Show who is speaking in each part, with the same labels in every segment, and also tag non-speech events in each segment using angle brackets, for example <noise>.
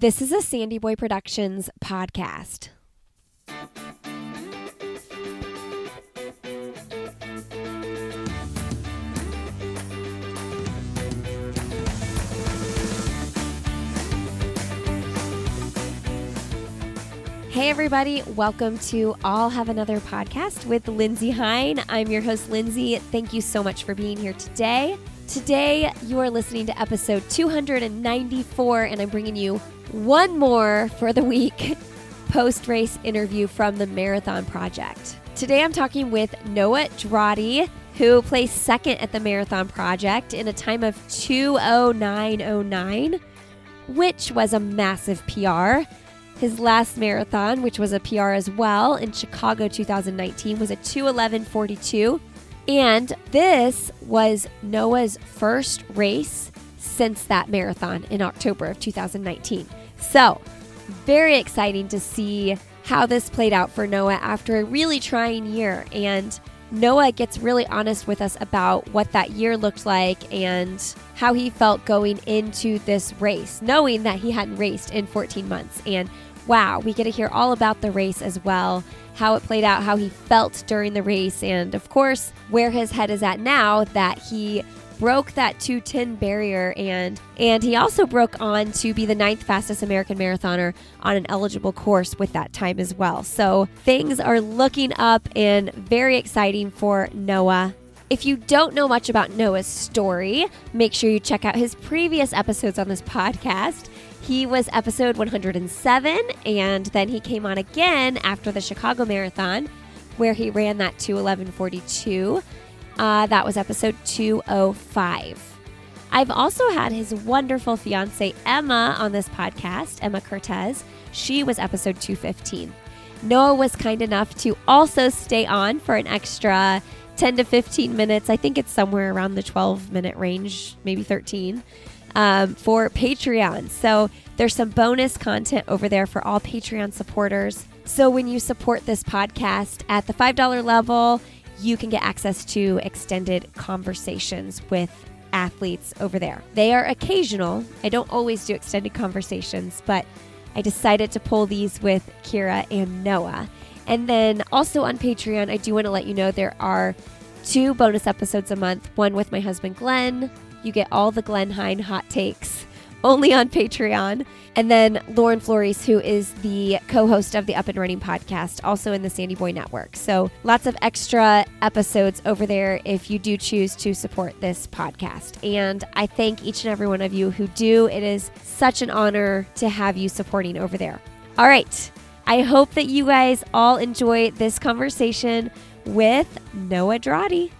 Speaker 1: This is a Sandy Boy Productions podcast. Hey, everybody. Welcome to I'll Have Another podcast with Lindsay Hein. I'm your host, Lindsay. Thank you so much for being here today. Today, you are listening to episode 294, and I'm bringing you one more for the week <laughs> post race interview from the Marathon Project. Today, I'm talking with Noah Droddy, who placed second at the Marathon Project in a time of 20909, which was a massive PR. His last marathon, which was a PR as well in Chicago 2019, was a 211.42. And this was Noah's first race since that marathon in October of 2019. So, very exciting to see how this played out for Noah after a really trying year. And Noah gets really honest with us about what that year looked like and how he felt going into this race, knowing that he hadn't raced in 14 months. And wow, we get to hear all about the race as well, how it played out, how he felt during the race, and of course, where his head is at now that he broke that 210 barrier and and he also broke on to be the ninth fastest American marathoner on an eligible course with that time as well. So things are looking up and very exciting for Noah. If you don't know much about Noah's story, make sure you check out his previous episodes on this podcast. He was episode 107, and then he came on again after the Chicago Marathon, where he ran that 211.42. Uh, that was episode 205. I've also had his wonderful fiance Emma on this podcast, Emma Cortez. She was episode 215. Noah was kind enough to also stay on for an extra 10 to 15 minutes. I think it's somewhere around the 12 minute range, maybe 13 um, for Patreon. So there's some bonus content over there for all Patreon supporters. So when you support this podcast at the $5 level, you can get access to extended conversations with athletes over there. They are occasional. I don't always do extended conversations, but I decided to pull these with Keira and Noah. And then also on Patreon, I do want to let you know there are two bonus episodes a month one with my husband Glenn, you get all the Glenn Hein hot takes only on Patreon. And then Lauren Flores, who is the co host of the Up and Running podcast, also in the Sandy Boy Network. So lots of extra episodes over there if you do choose to support this podcast. And I thank each and every one of you who do. It is such an honor to have you supporting over there. All right. I hope that you guys all enjoy this conversation with Noah Droddy.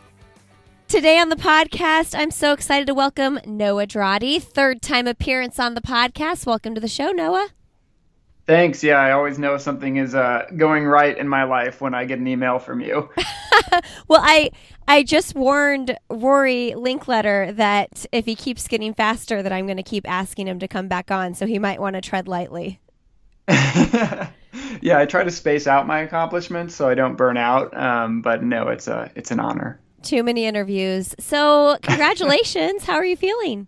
Speaker 1: Today on the podcast, I'm so excited to welcome Noah Droddy, third time appearance on the podcast. Welcome to the show, Noah.
Speaker 2: Thanks. Yeah, I always know something is uh, going right in my life when I get an email from you. <laughs> <laughs>
Speaker 1: well, I I just warned Rory Linkletter that if he keeps getting faster, that I'm going to keep asking him to come back on. So he might want to tread lightly. <laughs>
Speaker 2: yeah, I try to space out my accomplishments so I don't burn out. Um, but no, it's a it's an honor.
Speaker 1: Too many interviews. So, <laughs> congratulations. How are you feeling?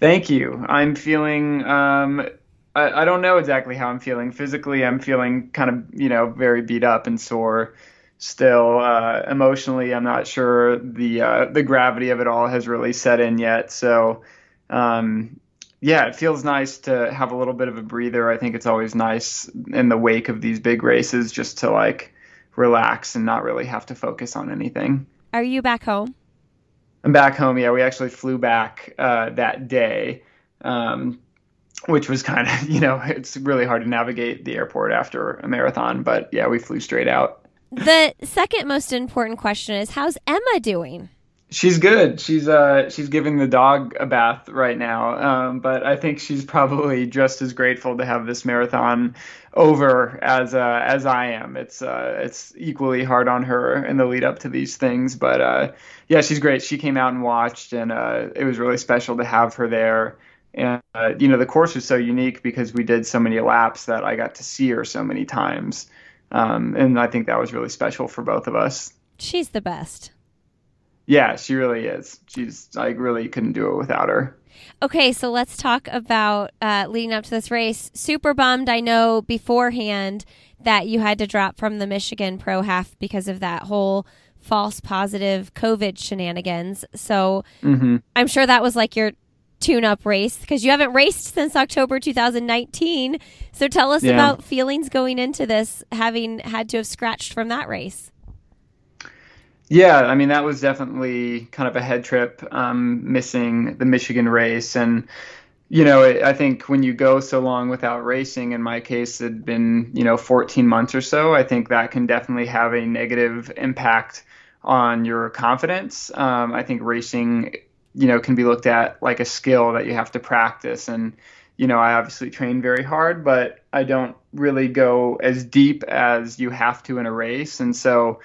Speaker 2: Thank you. I'm feeling. Um, I, I don't know exactly how I'm feeling. Physically, I'm feeling kind of, you know, very beat up and sore. Still, uh, emotionally, I'm not sure the uh, the gravity of it all has really set in yet. So, um, yeah, it feels nice to have a little bit of a breather. I think it's always nice in the wake of these big races just to like relax and not really have to focus on anything.
Speaker 1: Are you back home?
Speaker 2: I'm back home. Yeah, we actually flew back uh, that day, um, which was kind of, <laughs> you know, it's really hard to navigate the airport after a marathon, but yeah, we flew straight out.
Speaker 1: The second most important question is how's Emma doing?
Speaker 2: She's good. She's uh she's giving the dog a bath right now. Um, but I think she's probably just as grateful to have this marathon over as uh, as I am. It's uh it's equally hard on her in the lead up to these things. But uh, yeah, she's great. She came out and watched, and uh, it was really special to have her there. And uh, you know the course was so unique because we did so many laps that I got to see her so many times. Um, and I think that was really special for both of us.
Speaker 1: She's the best.
Speaker 2: Yeah, she really is. She's I really couldn't do it without her.
Speaker 1: Okay, so let's talk about uh, leading up to this race. Super bummed, I know beforehand that you had to drop from the Michigan Pro Half because of that whole false positive COVID shenanigans. So
Speaker 2: mm-hmm.
Speaker 1: I'm sure that was like your tune up race because you haven't raced since October 2019. So tell us yeah. about feelings going into this, having had to have scratched from that race.
Speaker 2: Yeah, I mean that was definitely kind of a head trip, um, missing the Michigan race, and you know I think when you go so long without racing, in my case, it had been you know 14 months or so. I think that can definitely have a negative impact on your confidence. Um, I think racing, you know, can be looked at like a skill that you have to practice, and you know I obviously train very hard, but I don't really go as deep as you have to in a race, and so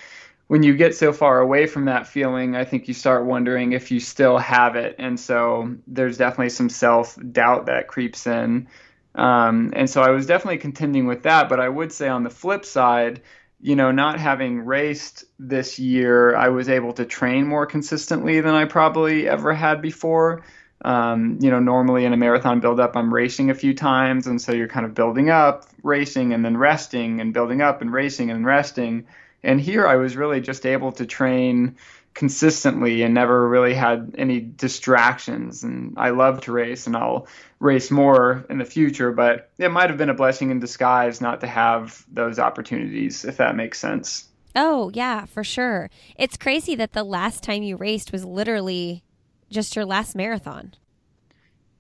Speaker 2: when you get so far away from that feeling, I think you start wondering if you still have it. And so there's definitely some self doubt that creeps in. Um, and so I was definitely contending with that. But I would say on the flip side, you know, not having raced this year, I was able to train more consistently than I probably ever had before. Um, you know, normally in a marathon buildup, I'm racing a few times. And so you're kind of building up, racing, and then resting, and building up and racing and resting. And here I was really just able to train consistently and never really had any distractions. And I love to race and I'll race more in the future, but it might have been a blessing in disguise not to have those opportunities, if that makes sense.
Speaker 1: Oh, yeah, for sure. It's crazy that the last time you raced was literally just your last marathon.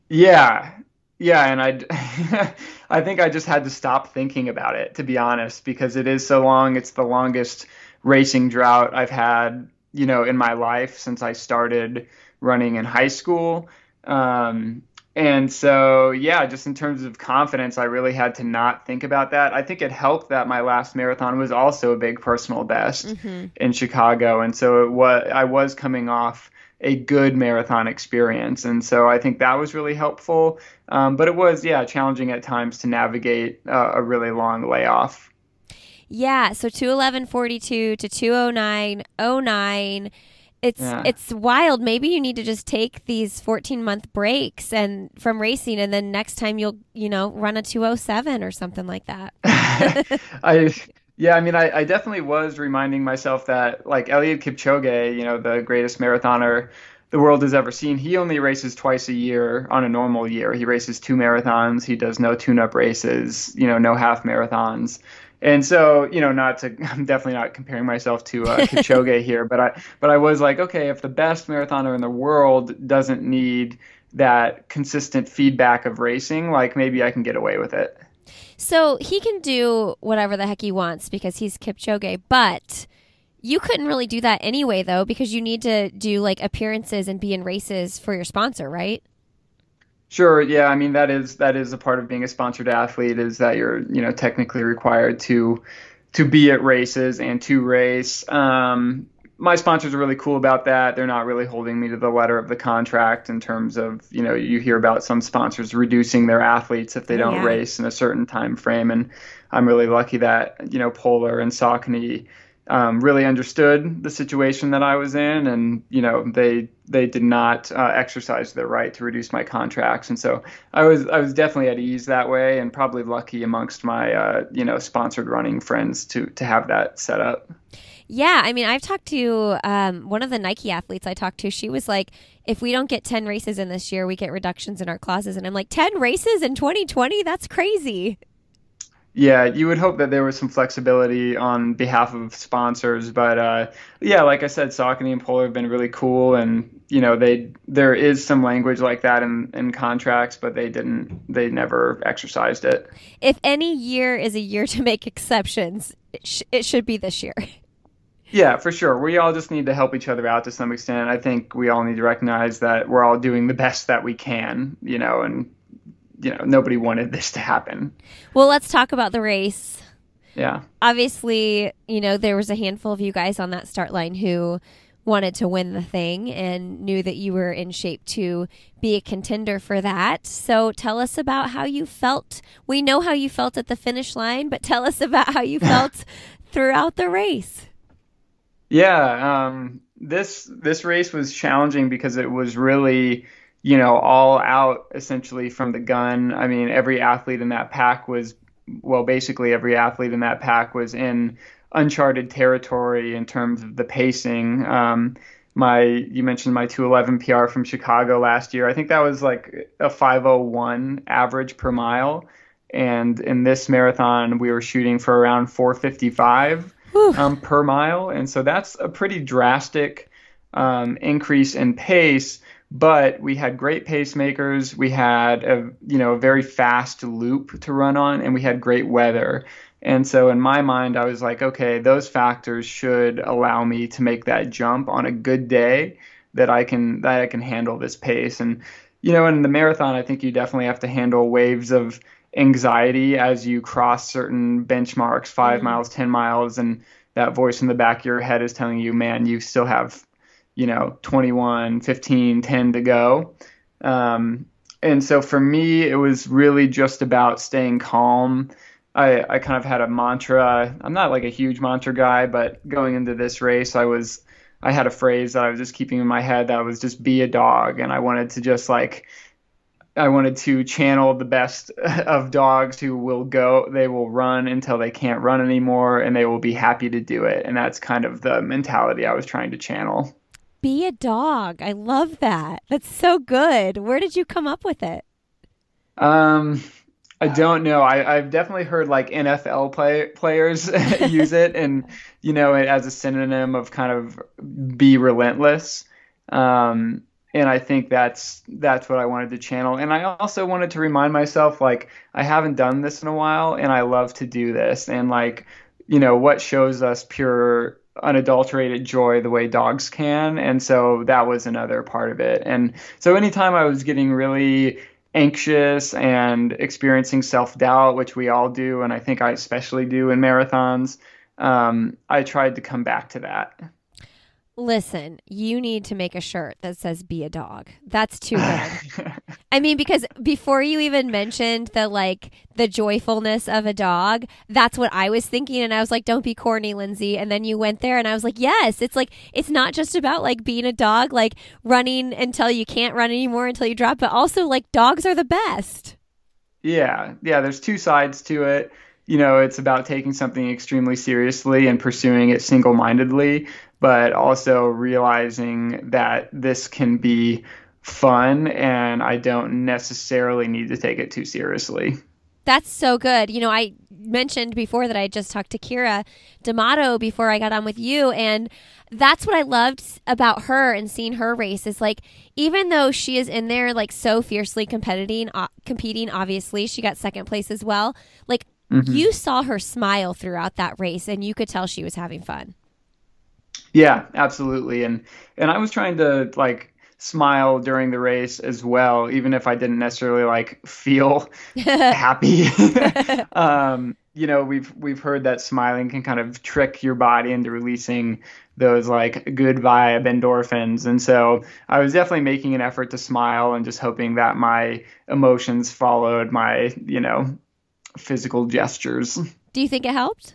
Speaker 2: Yeah, yeah, and I, <laughs> I think I just had to stop thinking about it to be honest, because it is so long. It's the longest racing drought I've had, you know, in my life since I started running in high school. Um, and so, yeah, just in terms of confidence, I really had to not think about that. I think it helped that my last marathon was also a big personal best mm-hmm. in Chicago, and so it was I was coming off a good marathon experience. And so I think that was really helpful. Um, but it was, yeah, challenging at times to navigate uh, a really long layoff.
Speaker 1: Yeah. So 211.42 to 209.09. It's yeah. it's wild. Maybe you need to just take these 14 month breaks and from racing, and then next time you'll you know run a 207 or something like that. <laughs>
Speaker 2: I yeah, I mean, I, I definitely was reminding myself that, like, Eliud Kipchoge, you know, the greatest marathoner the world has ever seen, he only races twice a year on a normal year. He races two marathons. He does no tune up races, you know, no half marathons. And so, you know, not to, <laughs> I'm definitely not comparing myself to uh, <laughs> Kipchoge here, but I, but I was like, okay, if the best marathoner in the world doesn't need that consistent feedback of racing, like maybe I can get away with it.
Speaker 1: So he can do whatever the heck he wants because he's Kipchoge, but you couldn't really do that anyway, though, because you need to do like appearances and be in races for your sponsor, right?
Speaker 2: Sure. Yeah. I mean, that is that is a part of being a sponsored athlete is that you're you know technically required to to be at races and to race. Um, my sponsors are really cool about that. They're not really holding me to the letter of the contract in terms of, you know, you hear about some sponsors reducing their athletes if they don't yeah. race in a certain time frame. And I'm really lucky that, you know, Polar and Saucony um, really understood the situation that I was in, and you know they they did not uh, exercise their right to reduce my contracts, and so I was I was definitely at ease that way, and probably lucky amongst my uh, you know sponsored running friends to to have that set up.
Speaker 1: Yeah, I mean, I've talked to um, one of the Nike athletes I talked to. She was like, if we don't get 10 races in this year, we get reductions in our clauses. And I'm like, 10 races in 2020? That's crazy.
Speaker 2: Yeah, you would hope that there was some flexibility on behalf of sponsors, but uh, yeah, like I said, Saucony and Polar have been really cool, and you know they there is some language like that in, in contracts, but they didn't they never exercised it.
Speaker 1: If any year is a year to make exceptions, it, sh- it should be this year. <laughs>
Speaker 2: Yeah, for sure. We all just need to help each other out to some extent. I think we all need to recognize that we're all doing the best that we can, you know, and you know, nobody wanted this to happen.
Speaker 1: Well, let's talk about the race.
Speaker 2: Yeah.
Speaker 1: Obviously, you know, there was a handful of you guys on that start line who wanted to win the thing and knew that you were in shape to be a contender for that. So tell us about how you felt. We know how you felt at the finish line, but tell us about how you <laughs> felt throughout the race.
Speaker 2: Yeah, um, this this race was challenging because it was really you know, all out essentially from the gun. I mean, every athlete in that pack was, well, basically every athlete in that pack was in uncharted territory in terms of the pacing. Um, my you mentioned my 211 PR from Chicago last year. I think that was like a 501 average per mile, and in this marathon we were shooting for around 455 um, per mile, and so that's a pretty drastic um, increase in pace. But we had great pacemakers. We had a you know a very fast loop to run on, and we had great weather. And so in my mind, I was like, okay, those factors should allow me to make that jump on a good day that I can that I can handle this pace. And you know, in the marathon, I think you definitely have to handle waves of anxiety as you cross certain benchmarks, 5 mm-hmm. miles, ten miles, and that voice in the back of your head is telling you, man, you still have, you know, 21, 15, 10 to go. Um, and so for me, it was really just about staying calm I, I kind of had a mantra. I'm not like a huge mantra guy, but going into this race, I was I had a phrase that I was just keeping in my head that was just be a dog, and I wanted to just like I wanted to channel the best <laughs> of dogs who will go, they will run until they can't run anymore, and they will be happy to do it. And that's kind of the mentality I was trying to channel.
Speaker 1: Be a dog. I love that. That's so good. Where did you come up with it?
Speaker 2: Um, I don't know. I, have definitely heard like NFL play, players <laughs> use it, and you know, it as a synonym of kind of be relentless. Um, and I think that's that's what I wanted to channel. And I also wanted to remind myself like I haven't done this in a while, and I love to do this. And like, you know, what shows us pure unadulterated joy the way dogs can and so that was another part of it and so anytime i was getting really anxious and experiencing self doubt, which we all do, and I think I especially do in marathons, um, I tried to come back to that.
Speaker 1: Listen, you need to make a shirt that says be a dog. That's too <laughs> good. I mean, because before you even mentioned the like the joyfulness of a dog, that's what I was thinking. And I was like, don't be corny, Lindsay. And then you went there and I was like, yes, it's like, it's not just about like being a dog, like running until you can't run anymore until you drop, but also like dogs are the best.
Speaker 2: Yeah. Yeah. There's two sides to it you know, it's about taking something extremely seriously and pursuing it single mindedly but also realizing that this can be fun and I don't necessarily need to take it too seriously.
Speaker 1: That's so good. You know, I mentioned before that I just talked to Keira D'Amato before I got on with you, and that's what I loved about her and seeing her race is like even though she is in there like so fiercely competing, uh, competing. Obviously, she got second place as well. Like mm-hmm. you saw her smile throughout that race, and you could tell she was having fun.
Speaker 2: Yeah, absolutely. And and I was trying to like smile during the race as well, even if I didn't necessarily like feel <laughs> happy. <laughs> <laughs> um, you know, we've we've heard that smiling can kind of trick your body into releasing those like good vibe endorphins. And so I was definitely making an effort to smile and just hoping that my emotions followed my, you know, physical gestures.
Speaker 1: Do you think it helped?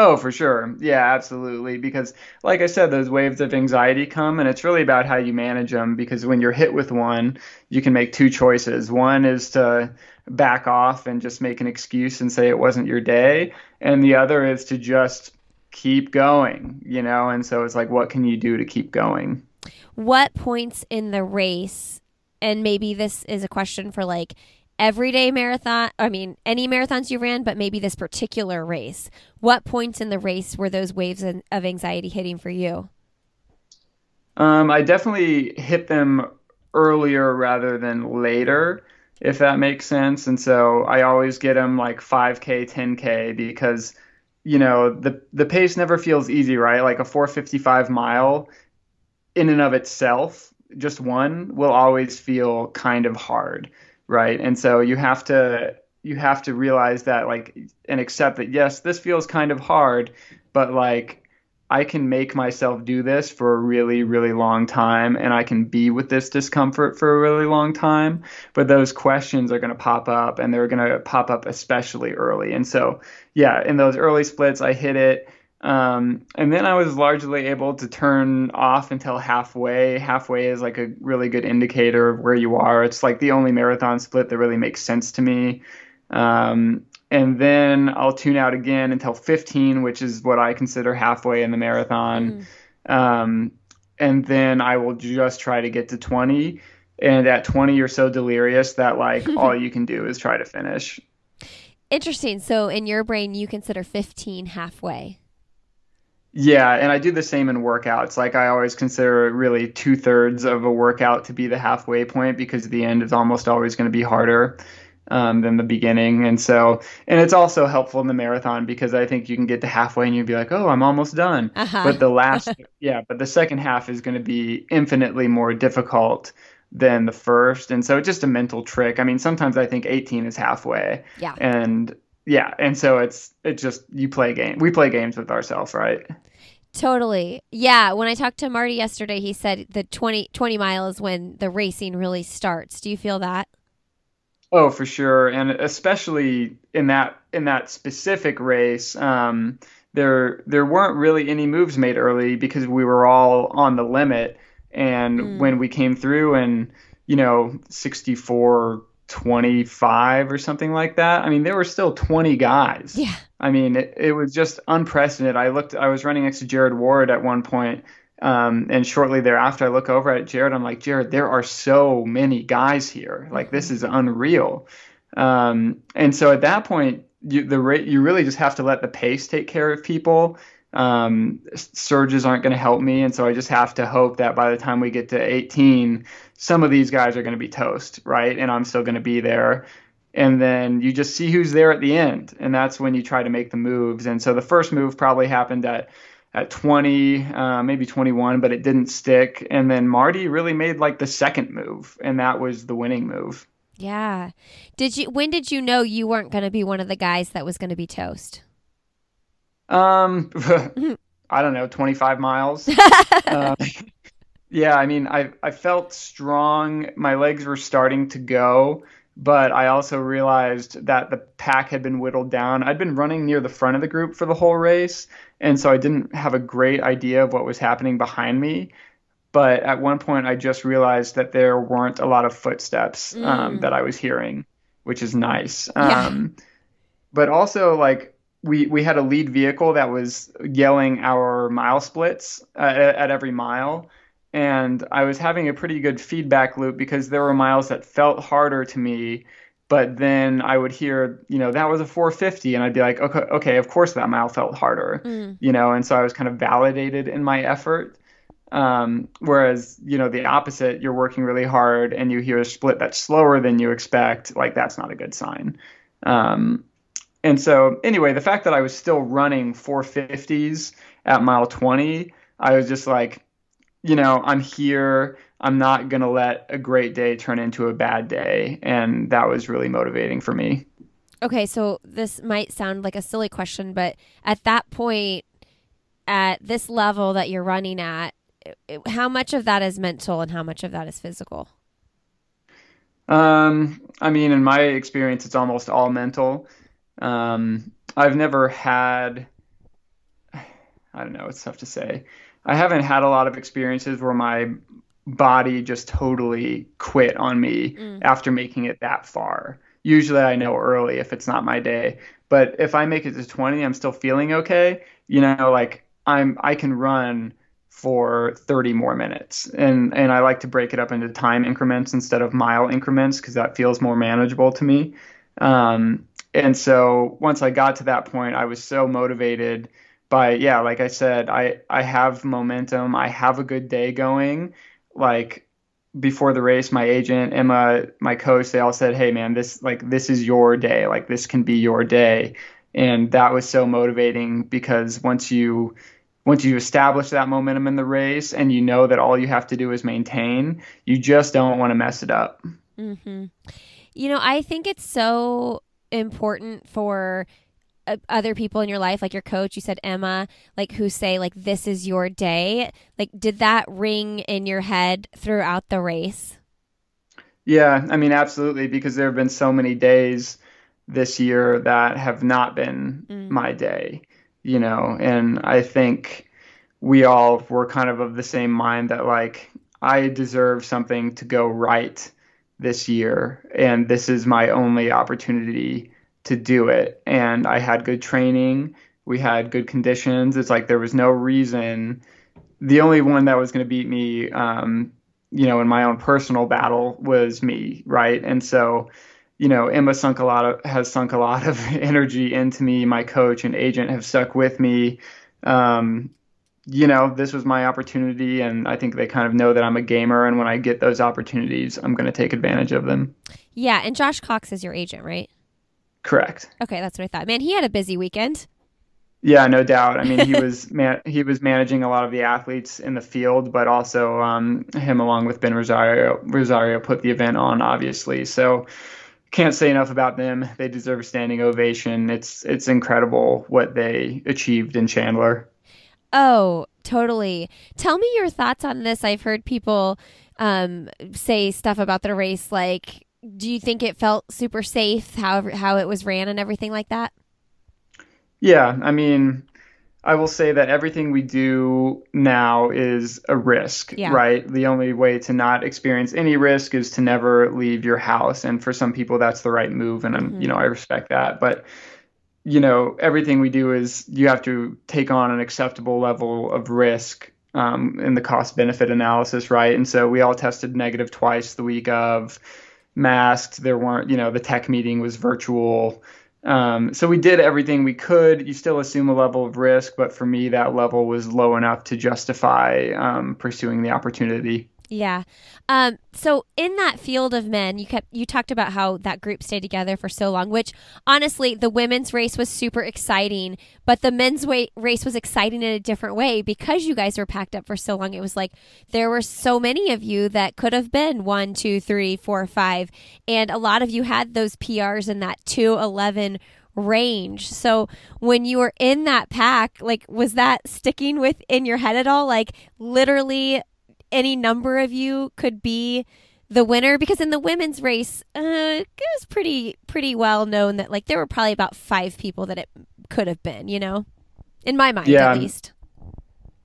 Speaker 2: Oh, for sure. Yeah, absolutely. Because, like I said, those waves of anxiety come, and it's really about how you manage them. Because when you're hit with one, you can make two choices. One is to back off and just make an excuse and say it wasn't your day, and the other is to just keep going, you know? And so it's like, what can you do to keep going?
Speaker 1: What points in the race, and maybe this is a question for like, everyday marathon, I mean, any marathons you ran, but maybe this particular race. What points in the race were those waves of anxiety hitting for you?
Speaker 2: Um, I definitely hit them earlier rather than later, if that makes sense. And so I always get them like 5K, 10K because, you know, the, the pace never feels easy, right? Like a 455 mile in and of itself, just one will always feel kind of hard right? And so you have to you have to realize that like and accept that yes, this feels kind of hard, but like I can make myself do this for a really, really long time and I can be with this discomfort for a really long time. But those questions are going to pop up and they're going to pop up especially early. And so, yeah, in those early splits, I hit it. Um, and then I was largely able to turn off until halfway. Halfway is like a really good indicator of where you are. It's like the only marathon split that really makes sense to me. Um, and then I'll tune out again until 15, which is what I consider halfway in the marathon. Mm. Um, and then I will just try to get to 20. And at 20, you're so delirious that like <laughs> all you can do is try to finish.
Speaker 1: Interesting. So in your brain, you consider 15 halfway.
Speaker 2: Yeah, and I do the same in workouts. Like I always consider really two thirds of a workout to be the halfway point because the end is almost always going to be harder um, than the beginning. And so, and it's also helpful in the marathon because I think you can get to halfway and you'd be like, oh, I'm almost done. Uh-huh. But the last, <laughs> yeah, but the second half is going to be infinitely more difficult than the first. And so it's just a mental trick. I mean, sometimes I think 18 is halfway.
Speaker 1: Yeah.
Speaker 2: And yeah, and so it's it just you play game. We play games with ourselves, right?
Speaker 1: Totally. Yeah, when I talked to Marty yesterday, he said the 20 20 miles when the racing really starts. Do you feel that?
Speaker 2: Oh, for sure, and especially in that in that specific race, um, there there weren't really any moves made early because we were all on the limit. And mm. when we came through and you know 64 25 or something like that. I mean, there were still 20 guys.
Speaker 1: Yeah.
Speaker 2: I mean, it, it was just unprecedented. I looked, I was running next to Jared Ward at one point, um, and shortly thereafter, I look over at Jared. I'm like, Jared, there are so many guys here. Like, this is unreal. Um, and so at that point, you, the rate, you really just have to let the pace take care of people. Um, surges aren't going to help me, and so I just have to hope that by the time we get to 18, some of these guys are going to be toast, right? And I'm still going to be there. And then you just see who's there at the end, and that's when you try to make the moves. And so the first move probably happened at at 20, uh, maybe 21, but it didn't stick. And then Marty really made like the second move, and that was the winning move.
Speaker 1: Yeah. Did you? When did you know you weren't going to be one of the guys that was going to be toast?
Speaker 2: Um, <laughs> <laughs> I don't know, 25 miles. uh, <laughs> yeah, I mean, I I felt strong. My legs were starting to go, but I also realized that the pack had been whittled down. I'd been running near the front of the group for the whole race, and so I didn't have a great idea of what was happening behind me. But at one point, I just realized that there weren't a lot of footsteps um, mm. that I was hearing, which is nice. Yeah. Um, but also, like, we we had a lead vehicle that was yelling our mile splits uh, at every mile and I was having a pretty good feedback loop because there were miles that felt harder to me but then I would hear you know that was a 450 and I'd be like okay okay of course that mile felt harder mm. you know and so I was kind of validated in my effort um, whereas you know the opposite you're working really hard and you hear a split that's slower than you expect like that's not a good sign um, and so, anyway, the fact that I was still running 450s at mile 20, I was just like, you know, I'm here. I'm not going to let a great day turn into a bad day. And that was really motivating for me.
Speaker 1: Okay, so this might sound like a silly question, but at that point, at this level that you're running at, how much of that is mental and how much of that is physical?
Speaker 2: Um, I mean, in my experience, it's almost all mental. Um, I've never had, <sighs> I don't know, it's tough to say. I haven't had a lot of experiences where my body just totally quit on me mm. after making it that far. Usually I know early if it's not my day. But if I make it to 20, I'm still feeling okay. You know, like I'm I can run for 30 more minutes. And and I like to break it up into time increments instead of mile increments because that feels more manageable to me. Um, and so once I got to that point, I was so motivated by yeah, like I said, I I have momentum, I have a good day going. Like before the race, my agent, Emma, my coach, they all said, "Hey man, this like this is your day. Like this can be your day." And that was so motivating because once you once you establish that momentum in the race and you know that all you have to do is maintain, you just don't want to mess it up.
Speaker 1: Mm-hmm. You know, I think it's so important for other people in your life like your coach you said emma like who say like this is your day like did that ring in your head throughout the race
Speaker 2: yeah i mean absolutely because there have been so many days this year that have not been mm. my day you know, and I think we all were kind of of the same mind that like I deserve something to go right this year, and this is my only opportunity to do it. And I had good training, we had good conditions. It's like there was no reason. The only one that was going to beat me, um, you know, in my own personal battle was me, right? And so, you know, Emma sunk a lot of has sunk a lot of <laughs> energy into me. My coach and agent have stuck with me. Um, you know, this was my opportunity, and I think they kind of know that I'm a gamer, and when I get those opportunities, I'm going to take advantage of them.
Speaker 1: Yeah, and Josh Cox is your agent, right?
Speaker 2: Correct.
Speaker 1: Okay, that's what I thought. Man, he had a busy weekend.
Speaker 2: Yeah, no doubt. I mean, he <laughs> was man- he was managing a lot of the athletes in the field, but also um, him along with Ben Rosario Rosario put the event on, obviously. So can't say enough about them. They deserve a standing ovation. It's it's incredible what they achieved in Chandler.
Speaker 1: Oh, totally. Tell me your thoughts on this. I've heard people um, say stuff about the race like do you think it felt super safe how how it was ran and everything like that?
Speaker 2: Yeah, I mean, I will say that everything we do now is a risk, yeah. right? The only way to not experience any risk is to never leave your house, and for some people that's the right move, and mm-hmm. you know I respect that, but you know everything we do is you have to take on an acceptable level of risk um, in the cost benefit analysis, right? And so we all tested negative twice the week of masked. There weren't, you know, the tech meeting was virtual. Um, so we did everything we could. You still assume a level of risk, but for me, that level was low enough to justify um, pursuing the opportunity.
Speaker 1: Yeah. Um, so in that field of men, you kept you talked about how that group stayed together for so long, which honestly, the women's race was super exciting, but the men's way, race was exciting in a different way because you guys were packed up for so long. It was like there were so many of you that could have been one, two, three, four, five, and a lot of you had those PRs in that two eleven range. So when you were in that pack, like was that sticking with in your head at all? Like literally any number of you could be the winner? Because in the women's race uh, it was pretty pretty well known that like there were probably about five people that it could have been you know? In my mind yeah, at least.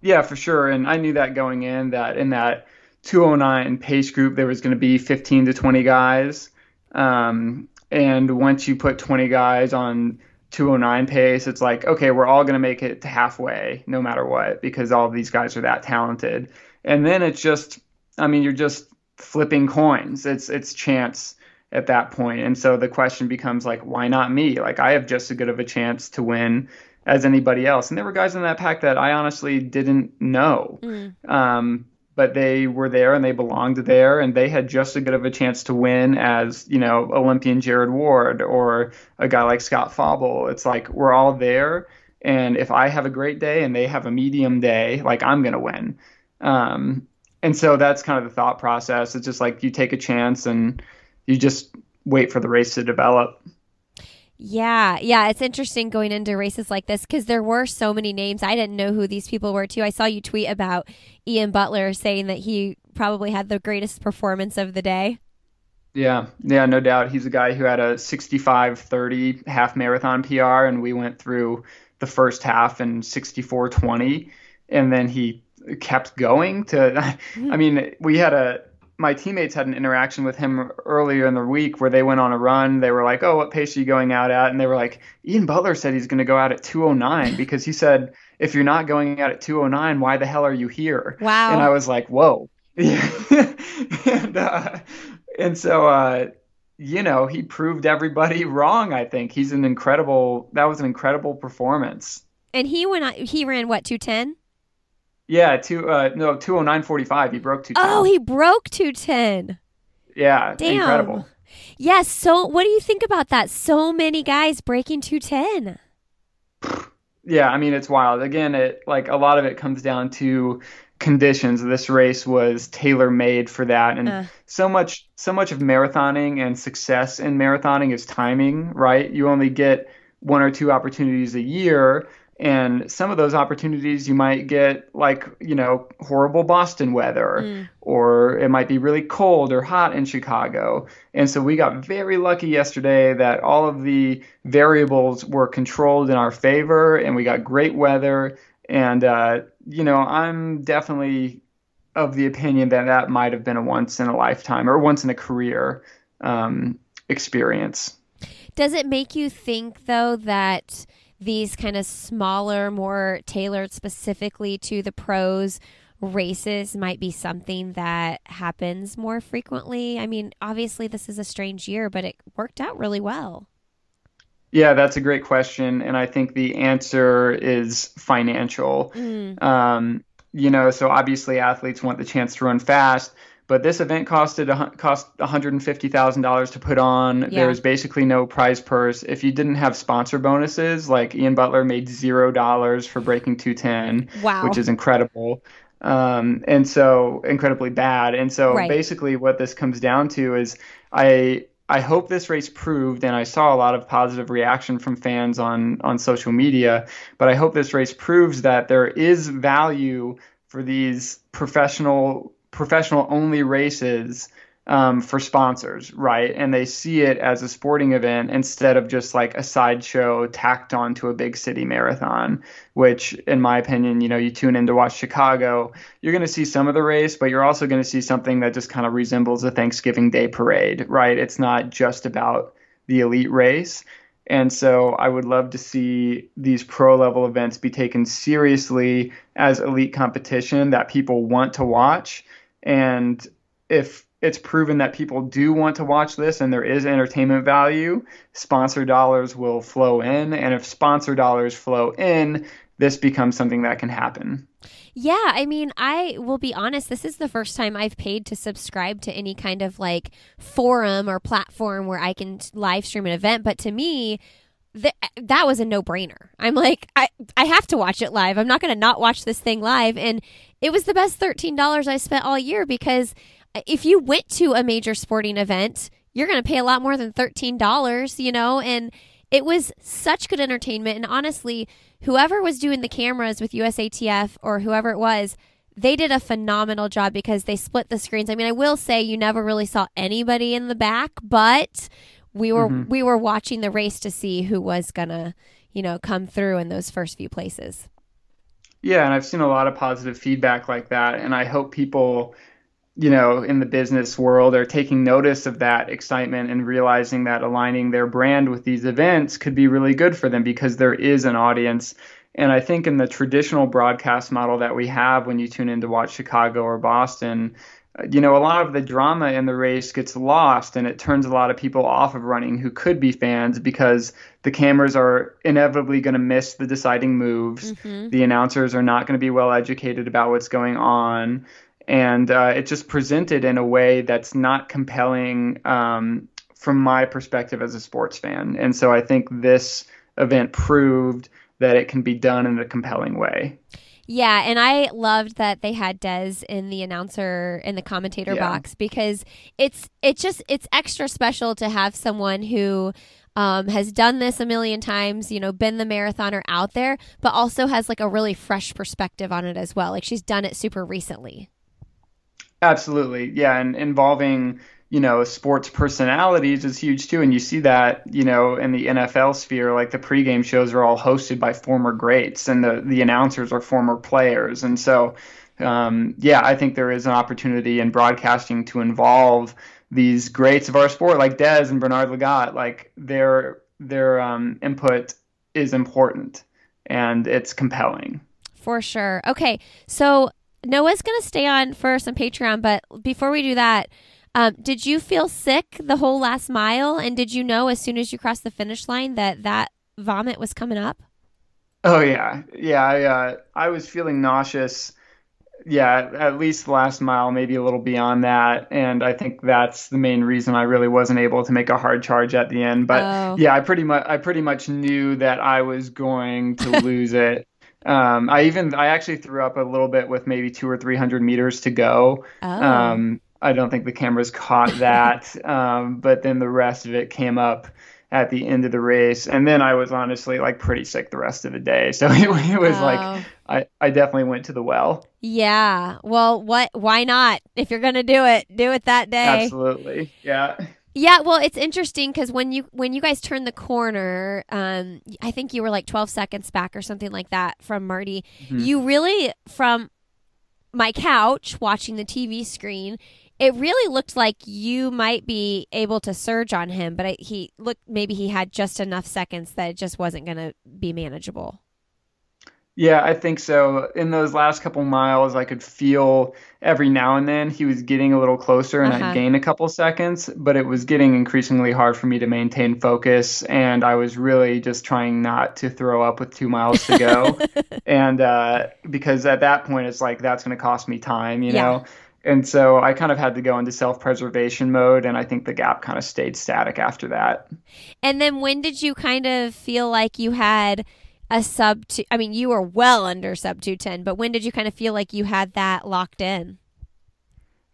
Speaker 2: Yeah for sure and i knew that going in that in that 209 pace group there was going to be 15 to 20 guys. Um, and once you put 20 guys on 209 pace it's like okay we're all going to make it to halfway no matter what because all of these guys are that talented and then it's just I mean you're just flipping coins. It's it's chance at that point. And so the question becomes like why not me? Like I have just as good of a chance to win as anybody else. And there were guys in that pack that I honestly didn't know. Mm. Um, but they were there and they belonged there and they had just as good of a chance to win as, you know, Olympian Jared Ward or a guy like Scott Fauble. It's like we're all there and if I have a great day and they have a medium day, like I'm going to win. Um, and so that's kind of the thought process. It's just like you take a chance and you just wait for the race to develop.
Speaker 1: Yeah, yeah, it's interesting going into races like this because there were so many names. I didn't know who these people were too. I saw you tweet about Ian Butler saying that he probably had the greatest performance of the day.
Speaker 2: Yeah, yeah, no doubt. He's a guy who had a 65-30 half marathon PR, and we went through the first half in 64-20, and then he kept going to <laughs> I mean we had a my teammates had an interaction with him earlier in the week where they went on a run. They were like, "Oh, what pace are you going out at?" And they were like, "Ian Butler said he's going to go out at 209 <laughs> because he said if you're not going out at 209, why the hell are you here?"
Speaker 1: Wow.
Speaker 2: And I was like, "Whoa." <laughs> and uh, and so uh, you know, he proved everybody wrong, I think. He's an incredible that was an incredible performance.
Speaker 1: And he went on, he ran what, 210?
Speaker 2: Yeah, two uh no, 209.45. He broke 210.
Speaker 1: Oh, he broke 210.
Speaker 2: Yeah, Damn. incredible.
Speaker 1: Yes, so what do you think about that? So many guys breaking 210.
Speaker 2: Yeah, I mean it's wild. Again, it like a lot of it comes down to conditions. This race was tailor made for that, and uh. so much so much of marathoning and success in marathoning is timing, right? You only get one or two opportunities a year, And some of those opportunities you might get like, you know, horrible Boston weather, mm. or it might be really cold or hot in Chicago. And so we got very lucky yesterday that all of the variables were controlled in our favor and we got great weather. And, uh, you know, I'm definitely of the opinion that that might have been a once in a lifetime or once in a career um, experience.
Speaker 1: Does it make you think, though, that these kind of smaller, more tailored specifically to the pros races might be something that happens more frequently? I mean, obviously, this is a strange year, but it worked out really well.
Speaker 2: Yeah, that's a great question. And I think the answer is financial. Mm. Um, you know, so obviously athletes want the chance to run fast but this event costed cost $150,000 to put on. Yeah. There was basically no prize purse. If you didn't have sponsor bonuses, like Ian Butler made zero dollars for breaking 210,
Speaker 1: wow.
Speaker 2: which is incredible. Um, and so incredibly bad. And so right. basically, what this comes down to is I I hope this race proved, and I saw a lot of positive reaction from fans on on social media. But I hope this race proves that there is value for these professional professional only races um, for sponsors, right? And they see it as a sporting event instead of just like a sideshow tacked onto a big city marathon, which, in my opinion, you know, you tune in to watch Chicago, you're going to see some of the race, but you're also going to see something that just kind of resembles a Thanksgiving Day parade, right? It's not just about the elite race. And so I would love to see these pro level events be taken seriously as elite competition that people want to watch and if it's proven that people do want to watch this and there is entertainment value, sponsor dollars will flow in. And if sponsor dollars flow in, this becomes something that can happen.
Speaker 1: Yeah, I mean, I will be honest, this is the first time I've paid to subscribe to any kind of like forum or platform where I can live stream an event. But to me, th- that was a no-brainer. I'm like, I I have to watch it live. I'm not going to not watch this thing live. And it was the best $13 I spent all year because if you went to a major sporting event, you're going to pay a lot more than $13, you know, and it was such good entertainment. And honestly, whoever was doing the cameras with USATF or whoever it was, they did a phenomenal job because they split the screens. I mean, I will say you never really saw anybody in the back, but we were mm-hmm. we were watching the race to see who was gonna you know come through in those first few places
Speaker 2: yeah and i've seen a lot of positive feedback like that and i hope people you know in the business world are taking notice of that excitement and realizing that aligning their brand with these events could be really good for them because there is an audience and i think in the traditional broadcast model that we have when you tune in to watch chicago or boston you know, a lot of the drama in the race gets lost and it turns a lot of people off of running who could be fans because the cameras are inevitably going to miss the deciding moves. Mm-hmm. The announcers are not going to be well educated about what's going on. And uh, it's just presented in a way that's not compelling um, from my perspective as a sports fan. And so I think this event proved that it can be done in a compelling way.
Speaker 1: Yeah, and I loved that they had Des in the announcer in the commentator yeah. box because it's it's just it's extra special to have someone who um, has done this a million times, you know, been the marathoner out there, but also has like a really fresh perspective on it as well. Like she's done it super recently.
Speaker 2: Absolutely, yeah, and involving you know, sports personalities is huge too. And you see that, you know, in the NFL sphere, like the pregame shows are all hosted by former greats and the, the announcers are former players. And so, um, yeah, I think there is an opportunity in broadcasting to involve these greats of our sport, like Des and Bernard Lagat. Like their their um, input is important and it's compelling.
Speaker 1: For sure. Okay, so Noah's going to stay on for some Patreon, but before we do that, um, did you feel sick the whole last mile? And did you know as soon as you crossed the finish line that that vomit was coming up?
Speaker 2: Oh yeah, yeah. I uh, I was feeling nauseous. Yeah, at least the last mile, maybe a little beyond that, and I think that's the main reason I really wasn't able to make a hard charge at the end. But oh. yeah, I pretty much I pretty much knew that I was going to <laughs> lose it. Um, I even I actually threw up a little bit with maybe two or three hundred meters to go. Oh. Um, I don't think the cameras caught <laughs> that, um, but then the rest of it came up at the end of the race. And then I was honestly like pretty sick the rest of the day. So it, <laughs> it was
Speaker 1: Oh.
Speaker 2: like I, I definitely went to the well.
Speaker 1: Yeah. Well, what? Why not? If you're gonna do it, do it that day.
Speaker 2: Absolutely. Yeah.
Speaker 1: Yeah, well, it's interesting because when you when you guys turned the corner, um, I think you were like 12 seconds back or something like that from Marty.
Speaker 2: Mhm.
Speaker 1: You really, from my couch watching the TV screen, it really looked like you might be able to surge on him, but I, he looked maybe he had just enough seconds that it just wasn't going to be manageable.
Speaker 2: Yeah, I think so. In those last couple miles, I could feel every now and then he was getting a little closer and
Speaker 1: Uh-huh.
Speaker 2: I'd gain a couple seconds, but it was getting increasingly hard for me to maintain focus. And I was really just trying not to throw up with two miles to go. <laughs> and uh, because at that point, it's like that's going to cost me time, you
Speaker 1: Yeah.
Speaker 2: know? And so I kind of had to go into self preservation mode. And I think the gap kind of stayed static after that.
Speaker 1: And then when did you kind of feel like you had a sub two? I mean, you were well under sub 210, but when did you kind of feel like you had that locked in?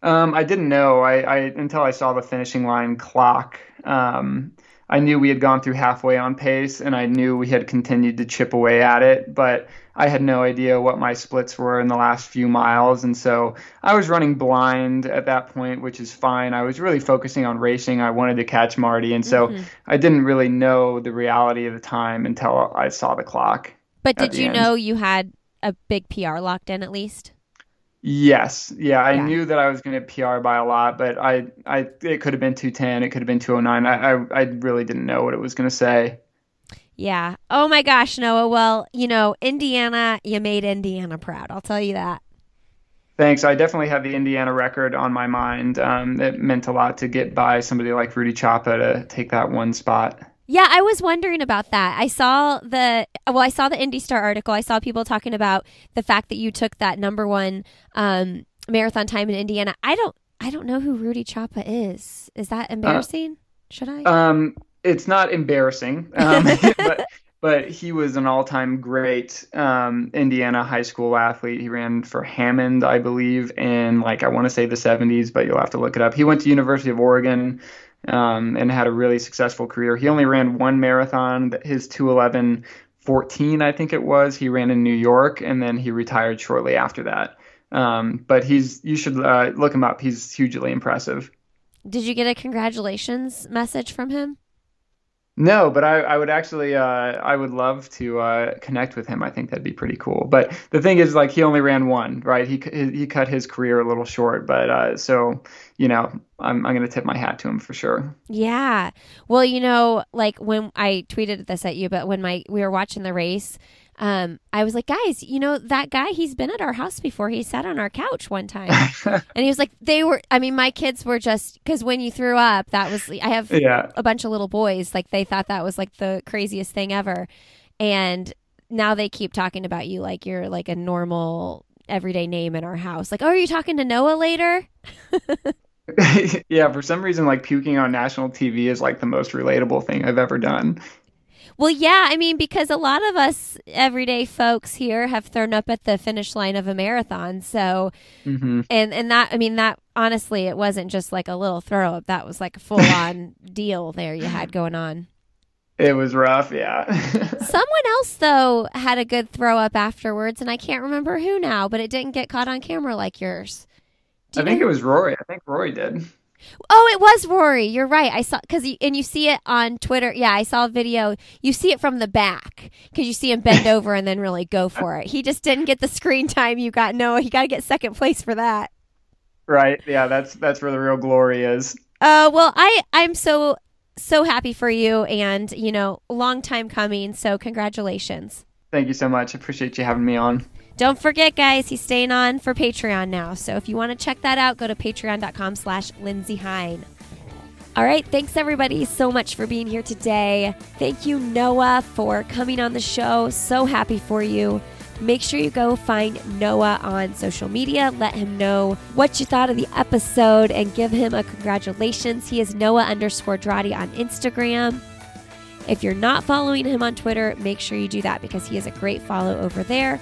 Speaker 2: Um, I didn't know I, I until I saw the finishing line clock. Um, I knew we had gone through halfway on pace, and I knew we had continued to chip away at it, but I had no idea what my splits were in the last few miles, and so I was running blind at that point, which is fine. I was really focusing on racing. I wanted to catch Marty, and so
Speaker 1: Mhm.
Speaker 2: I didn't really know the reality of the time until I saw the clock.
Speaker 1: But did you
Speaker 2: end.
Speaker 1: know you had a big PR locked in at least?
Speaker 2: Yes, yeah, I
Speaker 1: Yeah.
Speaker 2: knew that I was going to PR by a lot, but I, I, it could have been 210, it could have been 209. I, I, I really didn't know what it was going to say.
Speaker 1: Yeah. Oh my gosh, Noah. Well, you know, Indiana, you made Indiana proud. I'll tell you that.
Speaker 2: Thanks. I definitely had the Indiana record on my mind. Um, it meant a lot to get by somebody like Rudy Chapa to take that one spot.
Speaker 1: Yeah, I was wondering about that. I saw the well, I saw the Indy Star article. I saw people talking about the fact that you took that number one um, marathon time in Indiana. I don't, I don't know who Rudy Chapa is. Is that embarrassing? Should I?
Speaker 2: Um, it's not embarrassing, um, <laughs> <laughs> but but he was an all-time great um, Indiana high school athlete. He ran for Hammond, I believe, in like I want to say the 70s, but you'll have to look it up. He went to University of Oregon um, and had a really successful career. He only ran one marathon, his 211 14, I think it was. He ran in New York, and then he retired shortly after that. Um, but he's you should uh, look him up. He's hugely impressive.
Speaker 1: Did you get a congratulations message from him?
Speaker 2: No, but I, I would actually uh, I would love to uh, connect with him. I think that'd be pretty cool. But the thing is, like, he only ran one, right? He he cut his career a little short, but uh, so you know, I'm I'm gonna tip my hat to him for sure.
Speaker 1: Yeah. Well, you know, like when I tweeted this at you, but when my we were watching the race, um, I was like, guys, you know that guy? He's been at our house before. He sat on our couch one time, <laughs> and he was like, they were. I mean, my kids were just because when you threw up, that was. I have
Speaker 2: yeah,
Speaker 1: a bunch of little boys. Like they thought that was like the craziest thing ever, and now they keep talking about you like you're like a normal everyday name in our house. Like, oh, are you talking to Noah later? <laughs> <laughs>
Speaker 2: yeah. For some reason, like puking on national TV is like the most relatable thing I've ever done.
Speaker 1: Well, yeah, I mean, because a lot of us everyday folks here have thrown up at the finish line of a marathon. So,
Speaker 2: hmm
Speaker 1: and and that, I mean, that honestly, it wasn't just like a little throw up. That was like a full on <laughs> deal there you had going on.
Speaker 2: It was rough. Yeah. <laughs>
Speaker 1: Someone else though had a good throw up afterwards, and I can't remember who now, but it didn't get caught on camera like yours. Do
Speaker 2: I think
Speaker 1: know-
Speaker 2: it was Rory. I think Rory did.
Speaker 1: Oh, it was Rory. You're right. I saw because and you see it on Twitter. Yeah, I saw a video. You see it from the back because you see him bend <laughs> over and then really go for it. He just didn't get the screen time you got. No, he got to get second place for that.
Speaker 2: Right. Yeah. That's that's where the real glory is.
Speaker 1: Uh, well, I I'm so so happy for you, and you know, long time coming. So congratulations.
Speaker 2: Thank you so much. I appreciate you having me on.
Speaker 1: Don't forget, guys, he's staying on for Patreon now. So if you want to check that out, go to patreon.com slash Lindsey Hein. All right, thanks everybody so much for being here today. Thank you, Noah, for coming on the show. So happy for you. Make sure you go find Noah on social media. Let him know what you thought of the episode and give him a congratulations. He is Noah underscore Droddy on Instagram. If you're not following him on Twitter, make sure you do that because he is a great follow over there.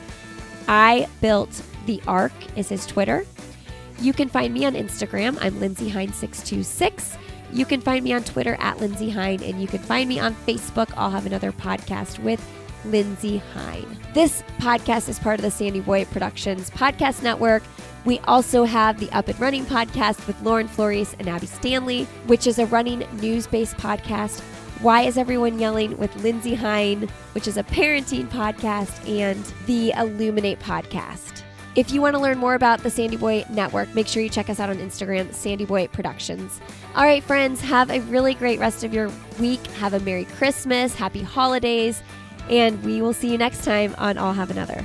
Speaker 1: I built the arc is his Twitter. You can find me on Instagram. I'm Lindsey Hein626. You can find me on Twitter at Lindsey Hein, and you can find me on Facebook. I'll have another podcast with Lindsey Hein. This podcast is part of the Sandy Boy Productions Podcast Network. We also have the Up and Running podcast with Lauren Floris and Abby Stanley, which is a running news based podcast. Why is Everyone Yelling with Lindsey Hein, which is a parenting podcast, and the Illuminate podcast. If you want to learn more about the Sandy Boy Network, make sure you check us out on Instagram, Sandy Boy Productions. All right, friends, have a really great rest of your week. Have a Merry Christmas, Happy Holidays, and we will see you next time on I'll Have Another.